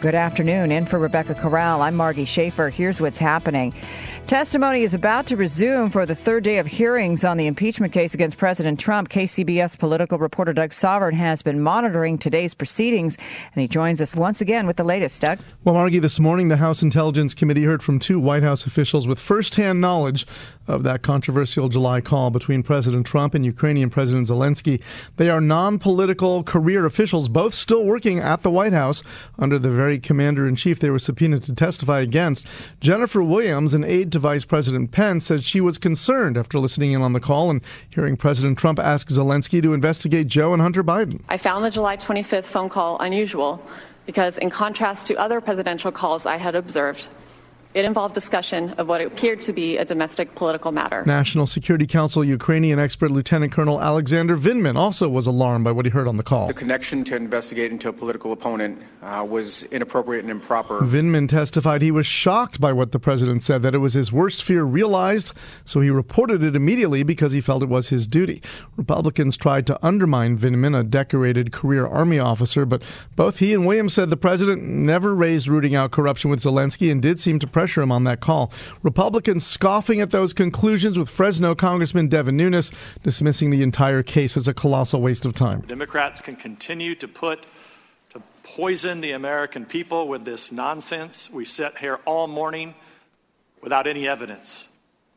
Good afternoon. In for Rebecca Corral, I'm Margie Schaefer. Here's what's happening. Testimony is about to resume for the third day of hearings on the impeachment case against President Trump. KCBS political reporter Doug Sovern has been monitoring today's proceedings, and he joins us once again with the latest. Doug? Well, Margie, this morning the House Intelligence Committee heard from two White House officials with firsthand knowledge of that controversial July call between President Trump and Ukrainian President Zelensky. They are non political career officials, both still working at the White House under the very commander in chief they were subpoenaed to testify against. Jennifer Williams, an aide to Vice President Pence, said she was concerned after listening in on the call and hearing President Trump ask Zelensky to investigate Joe and Hunter Biden. I found the July 25th phone call unusual because, in contrast to other presidential calls I had observed, it involved discussion of what appeared to be a domestic political matter. National Security Council Ukrainian expert Lieutenant Colonel Alexander Vindman also was alarmed by what he heard on the call. The connection to investigate into a political opponent uh, was inappropriate and improper. Vindman testified he was shocked by what the president said, that it was his worst fear realized, so he reported it immediately because he felt it was his duty. Republicans tried to undermine Vindman, a decorated career Army officer, but both he and Williams said the president never raised rooting out corruption with Zelensky and did seem to pressure pressure him on that call. Republicans scoffing at those conclusions, with Fresno Congressman Devin Nunes dismissing the entire case as a colossal waste of time. Democrats can continue to put to poison the American people with this nonsense. We sit here all morning without any evidence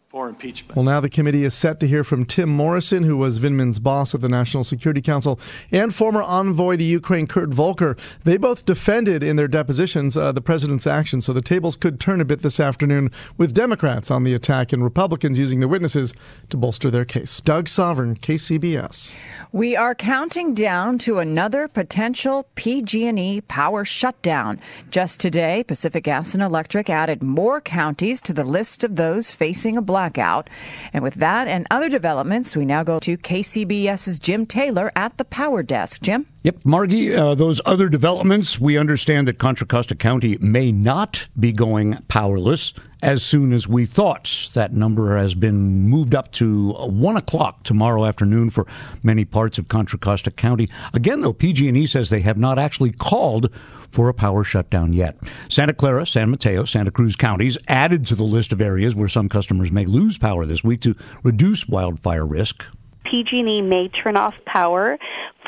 for impeachment. Well, now the committee is set to hear from Tim Morrison, who was Vindman's boss at the National Security Council, and former envoy to Ukraine Kurt Volker. They both defended in their depositions uh, the president's actions, so the tables could turn a bit this afternoon with Democrats on the attack and Republicans using the witnesses to bolster their case. Doug Sovern, KCBS. We are counting down to another potential PG&E power shutdown. Just today, Pacific Gas and Electric added more counties to the list of those facing a blackout. And with that and other developments, we now go to KCBS's Jim Taylor at the Power Desk. Jim? Yep, Margie, uh, those other developments, we understand that Contra Costa County may not be going powerless as soon as we thought. That number has been moved up to 1 o'clock tomorrow afternoon for many parts of Contra Costa County. Again, though, PG&E says they have not actually called for a power shutdown yet. Santa Clara, San Mateo, Santa Cruz counties added to the list of areas where some customers may lose power this week to reduce wildfire risk. PG&E may turn off power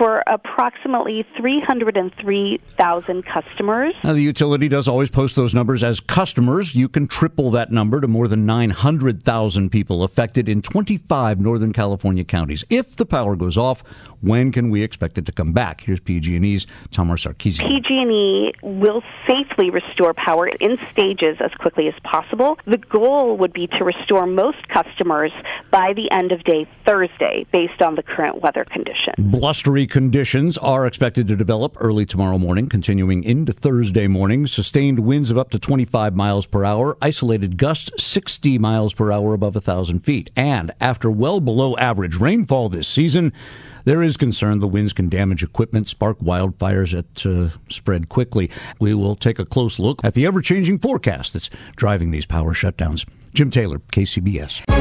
for approximately 303,000 customers. Now, the utility does always post those numbers as customers. You can triple that number to more than 900,000 people affected in 25 Northern California counties. If the power goes off, when can we expect it to come back? Here's PG&E's Tamar Sarkissian. PG&E will safely restore power in stages as quickly as possible. The goal would be to restore most customers by the end of day Thursday based on the current weather conditions. Blustery conditions are expected to develop early tomorrow morning, continuing into Thursday morning. Sustained winds of up to 25 miles per hour, isolated gusts 60 miles per hour above 1,000 feet. And after well below average rainfall this season, there is concern the winds can damage equipment, spark wildfires that uh, spread quickly. We will take a close look at the ever changing forecast that's driving these power shutdowns. Jim Taylor, KCBS.